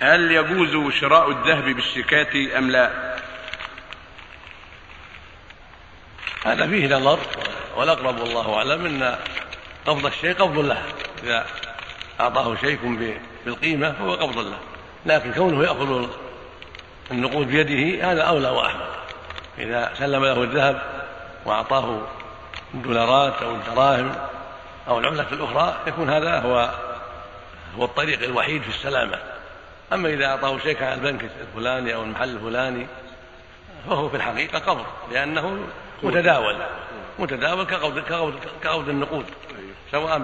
هل يجوز شراء الذهب بالشيكات أم لا؟ هذا فيه نظر والأقرب والله أعلم أن قبض الشيء قبض له. إذا أعطاه شيء بالقيمة فهو قبض له. لكن كونه يأخذ النقود بيده هذا أولى وأحمد. إذا سلم له الذهب وأعطاه الدولارات أو الدراهم أو العملة الأخرى يكون هذا هو هو الطريق الوحيد في السلامة. أما إذا أعطاه شيكا على البنك الفلاني أو المحل الفلاني فهو في الحقيقة قبض لأنه متداول متداول كقبض النقود سواء